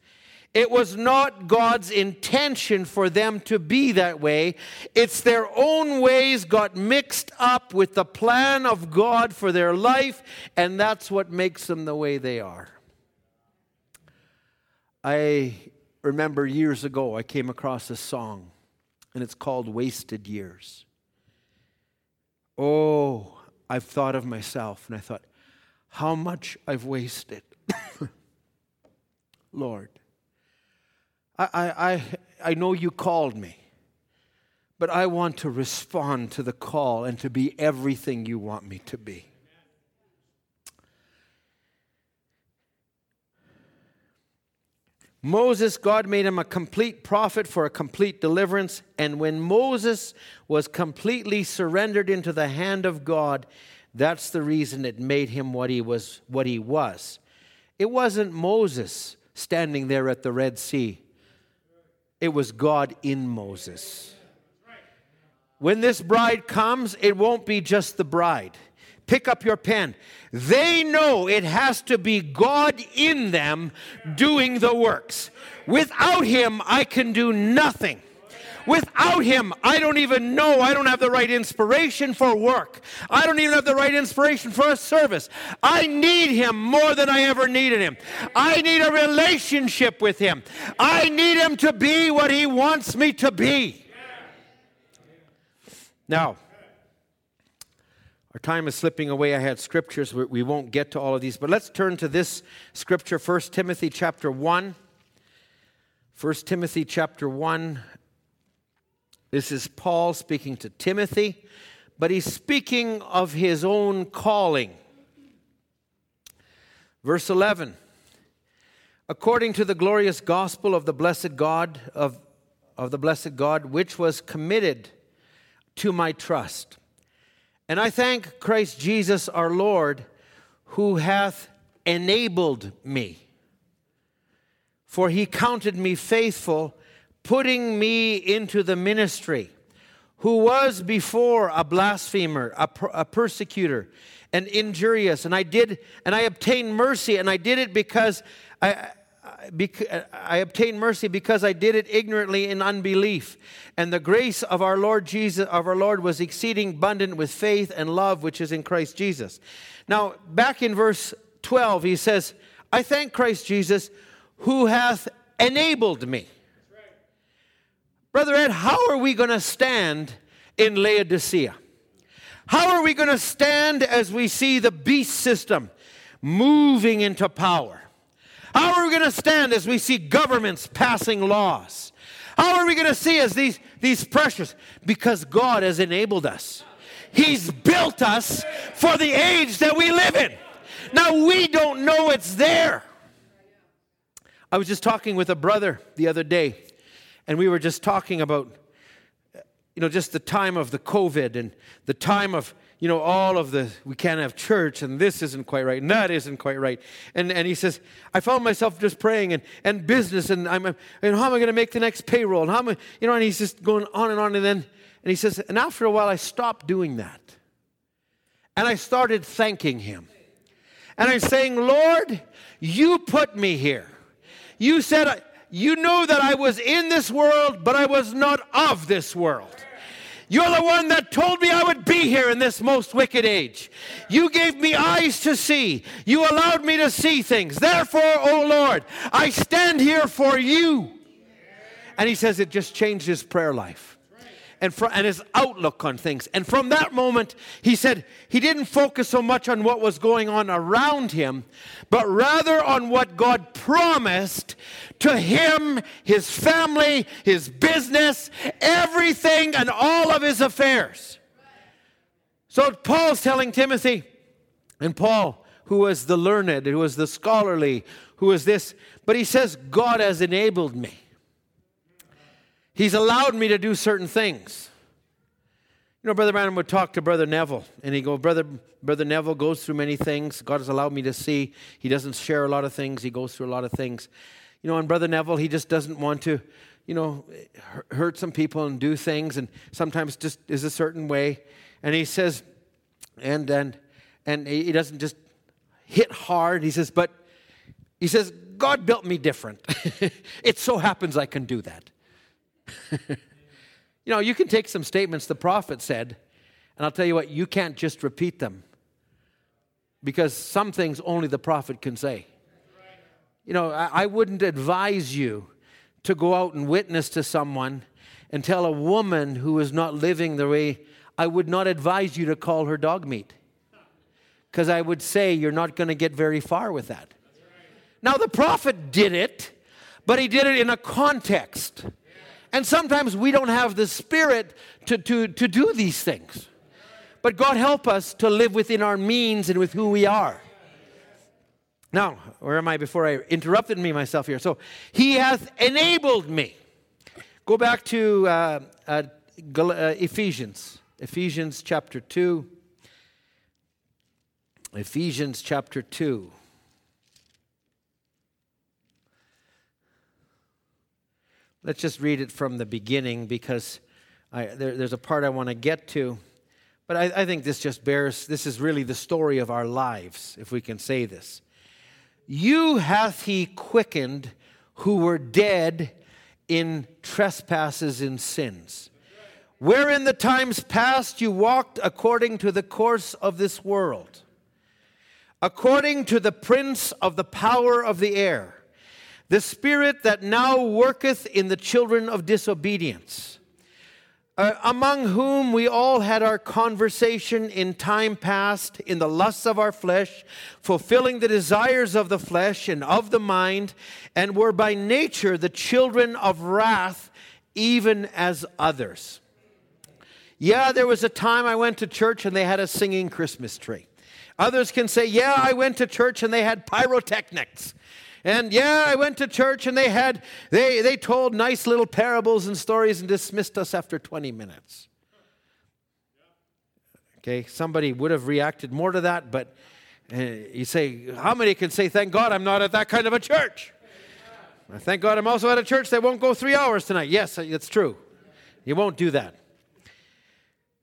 It was not God's intention for them to be that way. It's their own ways got mixed up with the plan of God for their life, and that's what makes them the way they are. I remember years ago, I came across a song, and it's called Wasted Years. Oh, I've thought of myself, and I thought, how much I've wasted. (laughs) Lord I, I, I, know you called me, but I want to respond to the call and to be everything you want me to be. Moses, God made him a complete prophet for a complete deliverance. And when Moses was completely surrendered into the hand of God, that's the reason it made him what he was. What he was. It wasn't Moses standing there at the Red Sea. It was God in Moses. When this bride comes, it won't be just the bride. Pick up your pen. They know it has to be God in them doing the works. Without Him, I can do nothing. Without Him, I don't even know. I don't have the right inspiration for work. I don't even have the right inspiration for a service. I need Him more than I ever needed Him. I need a relationship with Him. I need Him to be what He wants me to be. Now, our time is slipping away. I had scriptures. We won't get to all of these, but let's turn to this scripture, 1 Timothy chapter 1. 1 Timothy chapter 1. This is Paul speaking to Timothy, but he's speaking of his own calling. Verse 11. According to the glorious gospel of the blessed God of, of the blessed God, which was committed to my trust and I thank Christ Jesus our Lord, who hath enabled me. For he counted me faithful, putting me into the ministry, who was before a blasphemer, a, per- a persecutor, and injurious. And I did, and I obtained mercy, and I did it because I, I obtained mercy because I did it ignorantly in unbelief. And the grace of our Lord Jesus, of our Lord, was exceeding abundant with faith and love which is in Christ Jesus. Now, back in verse 12, he says, I thank Christ Jesus who hath enabled me. Brother Ed, how are we going to stand in Laodicea? How are we going to stand as we see the beast system moving into power? How are we going to stand as we see governments passing laws? How are we going to see as these, these pressures? Because God has enabled us. He's built us for the age that we live in. Now we don't know it's there. I was just talking with a brother the other day, and we were just talking about, you know, just the time of the COVID and the time of you know, all of the, we can't have church and this isn't quite right and that isn't quite right. And, and he says, I found myself just praying and, and business and I'm, and how am I going to make the next payroll? And how am I, you know, and he's just going on and on. And then, and he says, and after a while, I stopped doing that. And I started thanking him. And I'm saying, Lord, you put me here. You said, you know that I was in this world, but I was not of this world. You're the one that told me I would be here in this most wicked age. You gave me eyes to see. You allowed me to see things. Therefore, O oh Lord, I stand here for you. And he says it just changed his prayer life and, fr- and his outlook on things. And from that moment, he said he didn't focus so much on what was going on around him, but rather on what God promised to him, his family, his business, everything, and all of his affairs. So Paul's telling Timothy, and Paul, who was the learned, who was the scholarly, who was this, but he says, God has enabled me. He's allowed me to do certain things. You know, Brother Branham would talk to Brother Neville, and he'd go, Brother, Brother Neville goes through many things. God has allowed me to see. He doesn't share a lot of things, he goes through a lot of things. You know, and Brother Neville, he just doesn't want to, you know, hurt some people and do things, and sometimes just is a certain way. And he says, and and and he doesn't just hit hard. He says, but he says, God built me different. (laughs) it so happens I can do that. (laughs) you know, you can take some statements the prophet said, and I'll tell you what, you can't just repeat them because some things only the prophet can say. You know, I, I wouldn't advise you to go out and witness to someone and tell a woman who is not living the way, I would not advise you to call her dog meat. Because I would say you're not going to get very far with that. Now, the prophet did it but he did it in a context. And sometimes we don't have the spirit to, to, to do these things. But God help us to live within our means and with who we are. Now, where am I before I interrupted me myself here? So, He hath enabled me. Go back to uh, uh, uh, Ephesians, Ephesians chapter 2. Ephesians chapter 2. Let's just read it from the beginning because I, there, there's a part I want to get to. But I, I think this just bears, this is really the story of our lives, if we can say this. You hath he quickened who were dead in trespasses and sins, wherein the times past you walked according to the course of this world, according to the prince of the power of the air the spirit that now worketh in the children of disobedience, uh, among whom we all had our conversation in time past in the lusts of our flesh, fulfilling the desires of the flesh and of the mind, and were by nature the children of wrath, even as others. Yeah, there was a time I went to church and they had a singing Christmas tree. Others can say, Yeah, I went to church and they had pyrotechnics. And yeah, I went to church and they had, they, they told nice little parables and stories and dismissed us after 20 minutes. Okay, somebody would have reacted more to that, but uh, you say, how many can say, thank God I'm not at that kind of a church? Thank God I'm also at a church that won't go three hours tonight. Yes, it's true. You won't do that.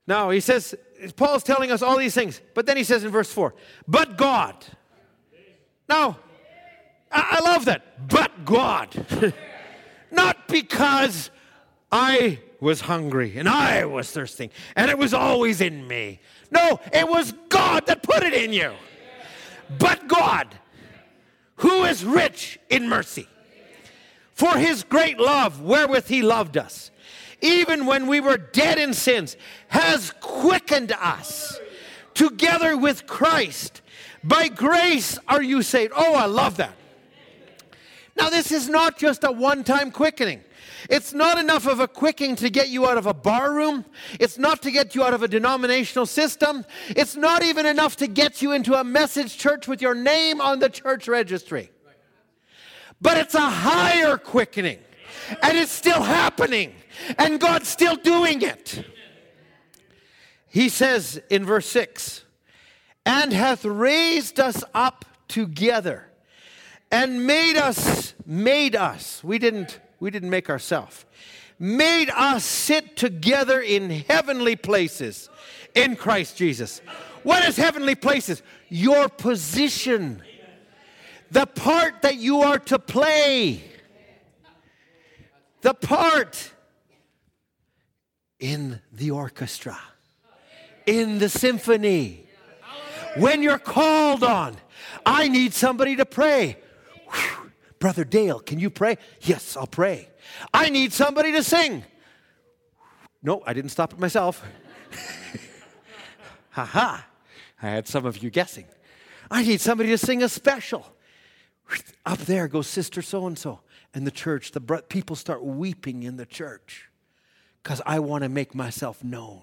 Now, he says, Paul's telling us all these things, but then he says in verse 4, but God. Now, I, I love that. But God. (laughs) Not because I was hungry and I was thirsting and it was always in me. No, it was God that put it in you. But God, who is rich in mercy, for his great love wherewith he loved us, even when we were dead in sins, has quickened us together with Christ. By grace are you saved. Oh, I love that. Now, this is not just a one time quickening. It's not enough of a quickening to get you out of a bar room. It's not to get you out of a denominational system. It's not even enough to get you into a message church with your name on the church registry. But it's a higher quickening. And it's still happening. And God's still doing it. He says in verse 6 and hath raised us up together and made us, made us, we didn't, we didn't make ourselves, made us sit together in heavenly places in Christ Jesus. What is heavenly places? Your position, the part that you are to play, the part in the orchestra, in the symphony. When you're called on, I need somebody to pray. Brother Dale, can you pray? Yes, I'll pray. I need somebody to sing. No, I didn't stop it myself. (laughs) ha ha. I had some of you guessing. I need somebody to sing a special. Up there goes Sister so and so. And the church, the people start weeping in the church because I want to make myself known.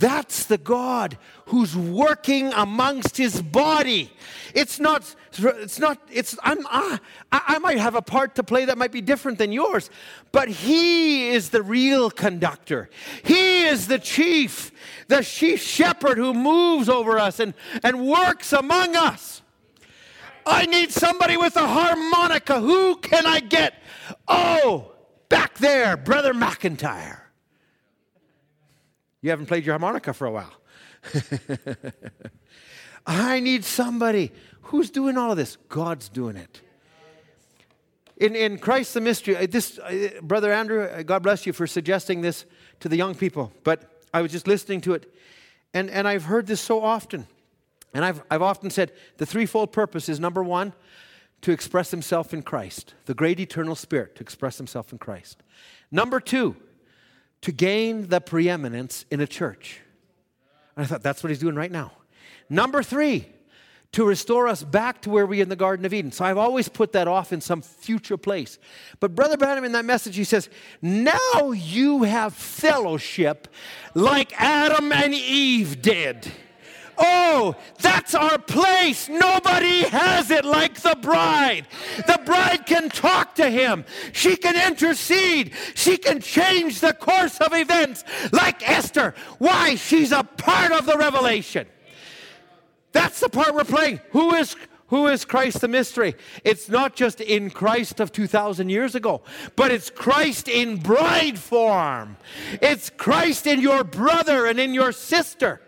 That's the God who's working amongst his body. It's not, it's not, it's, I'm, I, I might have a part to play that might be different than yours, but he is the real conductor. He is the chief, the chief shepherd who moves over us and, and works among us. I need somebody with a harmonica. Who can I get? Oh, back there, Brother McIntyre. You haven't played your harmonica for a while. (laughs) I need somebody. Who's doing all of this? God's doing it. In, in Christ the Mystery, uh, this, uh, Brother Andrew, uh, God bless you for suggesting this to the young people, but I was just listening to it, and, and I've heard this so often. And I've, I've often said the threefold purpose is number one, to express himself in Christ, the great eternal spirit to express himself in Christ. Number two, to gain the preeminence in a church. And I thought, that's what he's doing right now. Number three, to restore us back to where we in the Garden of Eden. So I've always put that off in some future place. But Brother Branham in that message, he says, Now you have fellowship like Adam and Eve did. Oh, that's our place. Nobody has it like the bride. The bride can talk to him, she can intercede, she can change the course of events like Esther. Why? She's a part of the revelation. That's the part we're playing. Who is who is Christ the mystery? It's not just in Christ of 2,000 years ago, but it's Christ in bride form. It's Christ in your brother and in your sister.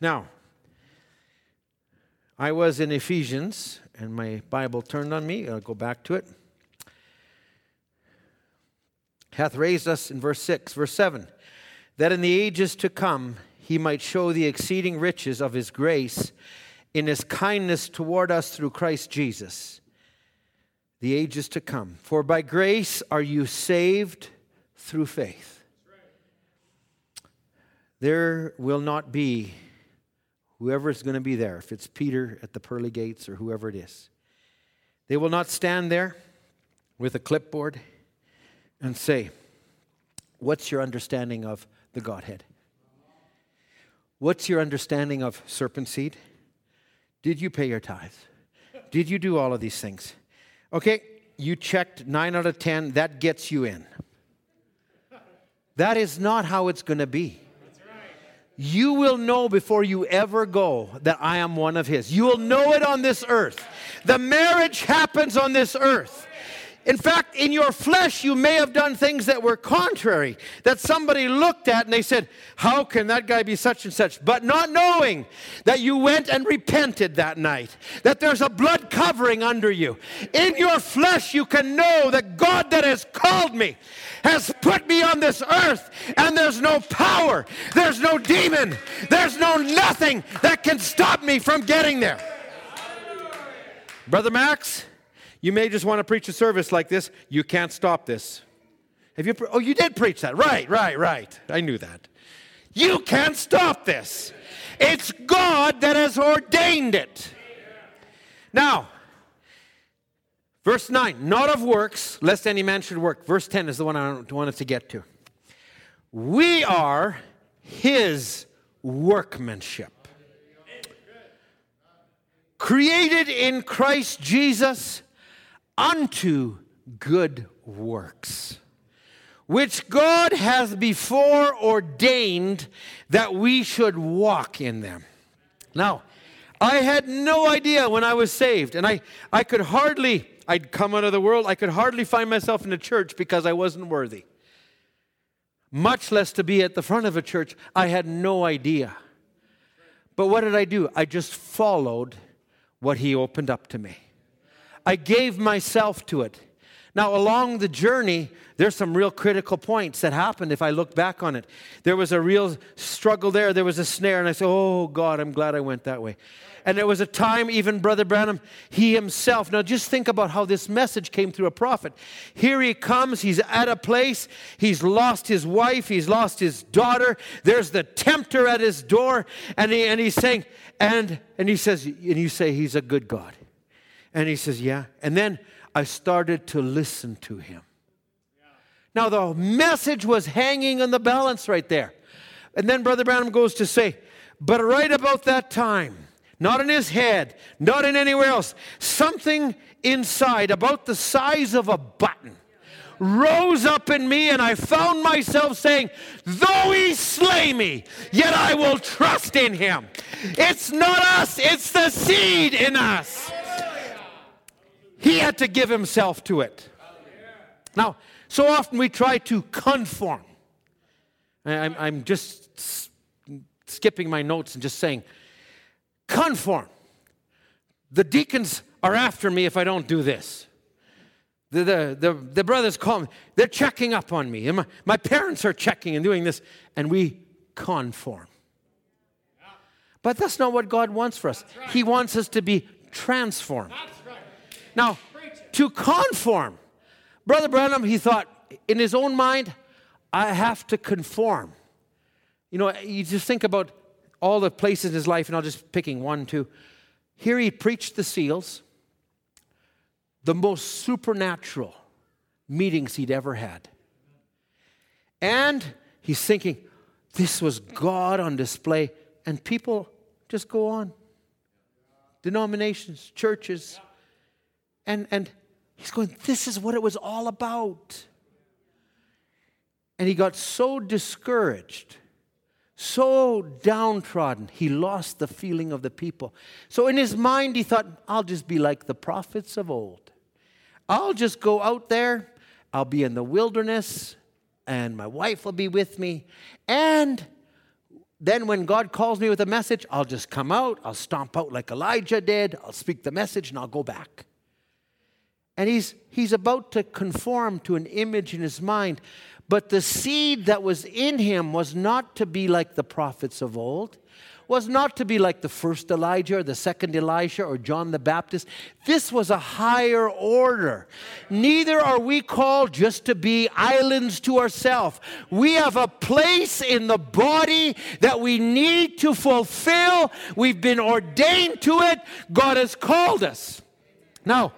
Now, I was in Ephesians, and my Bible turned on me. I'll go back to it. Hath raised us in verse 6, verse 7, that in the ages to come, he might show the exceeding riches of his grace in his kindness toward us through Christ Jesus. The ages to come. For by grace are you saved through faith. There will not be whoever is going to be there, if it's Peter at the pearly gates or whoever it is. They will not stand there with a clipboard and say, What's your understanding of the Godhead? What's your understanding of serpent seed? Did you pay your tithes? Did you do all of these things? Okay, you checked nine out of 10, that gets you in. That is not how it's going to be. You will know before you ever go that I am one of His. You will know it on this earth. The marriage happens on this earth. In fact, in your flesh, you may have done things that were contrary, that somebody looked at and they said, How can that guy be such and such? But not knowing that you went and repented that night, that there's a blood covering under you. In your flesh, you can know that God that has called me has put me on this earth, and there's no power, there's no demon, there's no nothing that can stop me from getting there. Brother Max, you may just want to preach a service like this. You can't stop this. Have you? Pre- oh, you did preach that. Right, right, right. I knew that. You can't stop this. It's God that has ordained it. Now, verse 9, not of works, lest any man should work. Verse 10 is the one I wanted to get to. We are his workmanship. Created in Christ Jesus unto good works, which God hath before ordained that we should walk in them. Now, I had no idea when I was saved, and I, I could hardly, I'd come out of the world, I could hardly find myself in a church because I wasn't worthy. Much less to be at the front of a church. I had no idea. But what did I do? I just followed what He opened up to me. I gave myself to it. Now, along the journey, there's some real critical points that happened if I look back on it. There was a real struggle there, there was a snare, and I said, Oh, God, I'm glad I went that way. And there was a time, even Brother Branham, he himself. Now, just think about how this message came through a prophet. Here he comes, he's at a place, he's lost his wife, he's lost his daughter, there's the tempter at his door, and, he, and he's saying, and, and he says, and you say, He's a good God. And he says, Yeah. And then I started to listen to him. Now, the message was hanging on the balance right there. And then Brother Branham goes to say, But right about that time, not in his head, not in anywhere else, something inside, about the size of a button, rose up in me, and I found myself saying, Though he slay me, yet I will trust in him. It's not us, it's the seed in us. He had to give himself to it. Now, so often we try to conform. I'm, I'm just skipping my notes and just saying, conform. The deacons are after me if I don't do this. The, the, the, the brothers call me, they're checking up on me. And my, my parents are checking and doing this, and we conform. But that's not what God wants for us. He wants us to be transformed. Now, to conform, Brother Branham, he thought in his own mind, I have to conform. You know, you just think about all the places in his life, and I'll just picking one, two. Here he preached the seals, the most supernatural meetings he'd ever had. And he's thinking, this was God on display, and people just go on. Denominations, churches. And, and he's going, this is what it was all about. And he got so discouraged, so downtrodden, he lost the feeling of the people. So in his mind, he thought, I'll just be like the prophets of old. I'll just go out there, I'll be in the wilderness, and my wife will be with me. And then when God calls me with a message, I'll just come out, I'll stomp out like Elijah did, I'll speak the message, and I'll go back. And he's, he's about to conform to an image in his mind. But the seed that was in him was not to be like the prophets of old, was not to be like the first Elijah or the second Elijah or John the Baptist. This was a higher order. Neither are we called just to be islands to ourselves. We have a place in the body that we need to fulfill. We've been ordained to it. God has called us. Now,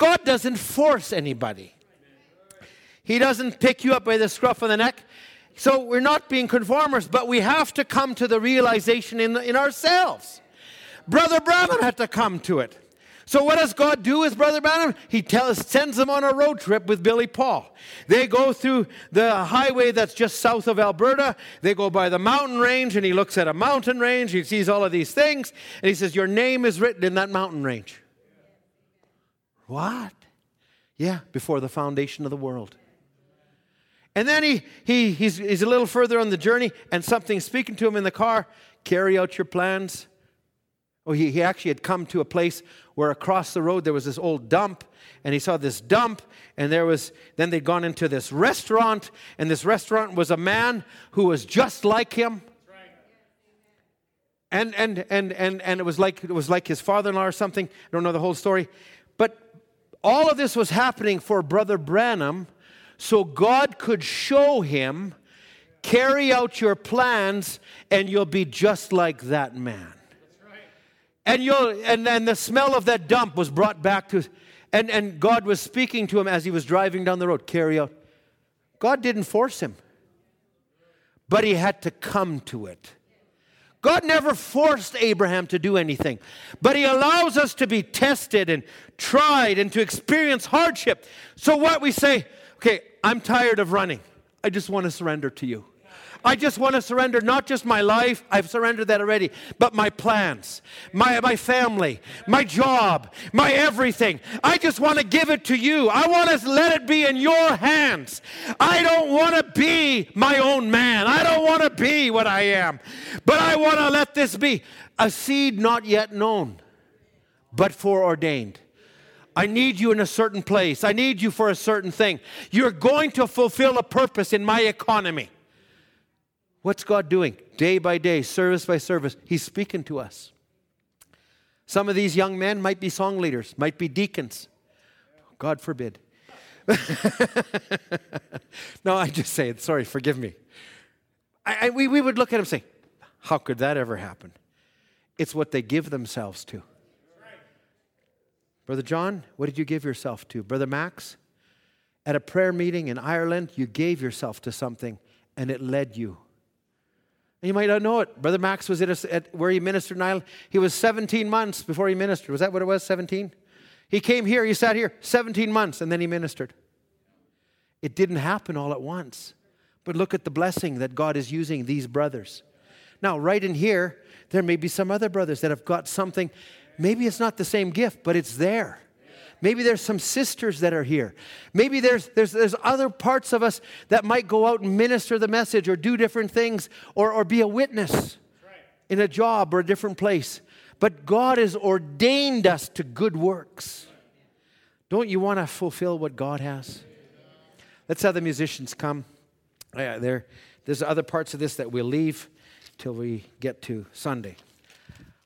God doesn't force anybody. He doesn't pick you up by the scruff of the neck. So we're not being conformers, but we have to come to the realization in, in ourselves. Brother Branham had to come to it. So what does God do with Brother Branham? He tells, sends him on a road trip with Billy Paul. They go through the highway that's just south of Alberta. They go by the mountain range, and he looks at a mountain range. He sees all of these things, and he says, "Your name is written in that mountain range." What? Yeah, before the foundation of the world. And then he, he, he's, he's a little further on the journey, and something's speaking to him in the car carry out your plans. Oh, he, he actually had come to a place where across the road there was this old dump, and he saw this dump, and there was, then they'd gone into this restaurant, and this restaurant was a man who was just like him. And, and, and, and, and it was like it was like his father-in-law or something. I don't know the whole story. But all of this was happening for Brother Branham so God could show him, carry out your plans, and you'll be just like that man. And you'll and then the smell of that dump was brought back to and, and God was speaking to him as he was driving down the road, carry out. God didn't force him, but he had to come to it. God never forced Abraham to do anything, but He allows us to be tested and tried and to experience hardship. So, what we say, okay, I'm tired of running. I just want to surrender to you. I just want to surrender not just my life, I've surrendered that already, but my plans, my, my family, my job, my everything. I just want to give it to you. I want to let it be in your hands. I don't want to be my own man. I don't want to be what I am, but I want to let this be a seed not yet known, but foreordained. I need you in a certain place. I need you for a certain thing. You're going to fulfill a purpose in my economy. What's God doing? Day by day, service by service, He's speaking to us. Some of these young men might be song leaders, might be deacons. God forbid. (laughs) no, I just say it. Sorry, forgive me. I, I, we, we would look at them and say, How could that ever happen? It's what they give themselves to. Brother John, what did you give yourself to? Brother Max, at a prayer meeting in Ireland, you gave yourself to something and it led you. You might not know it. Brother Max was at, a, at where he ministered in Ireland. He was 17 months before he ministered. Was that what it was, 17? He came here, he sat here 17 months, and then he ministered. It didn't happen all at once. But look at the blessing that God is using these brothers. Now, right in here, there may be some other brothers that have got something Maybe it's not the same gift, but it's there. Maybe there's some sisters that are here. Maybe there's, there's, there's other parts of us that might go out and minister the message or do different things or, or be a witness in a job or a different place. But God has ordained us to good works. Don't you want to fulfill what God has? Let's have the musicians come. Yeah, there, there's other parts of this that we'll leave till we get to Sunday.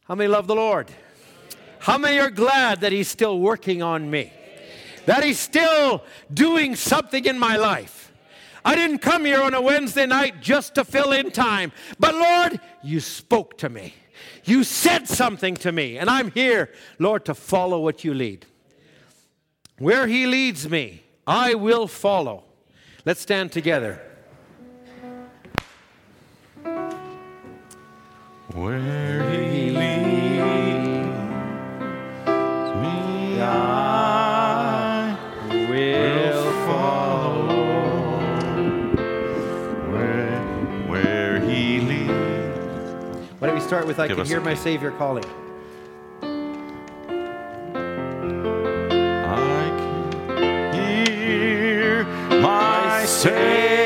How many love the Lord? How many are glad that He's still working on me? That He's still doing something in my life? I didn't come here on a Wednesday night just to fill in time. But Lord, you spoke to me. You said something to me. And I'm here, Lord, to follow what you lead. Where He leads me, I will follow. Let's stand together. Where start with I Give can hear my. Savior calling? I can hear my Savior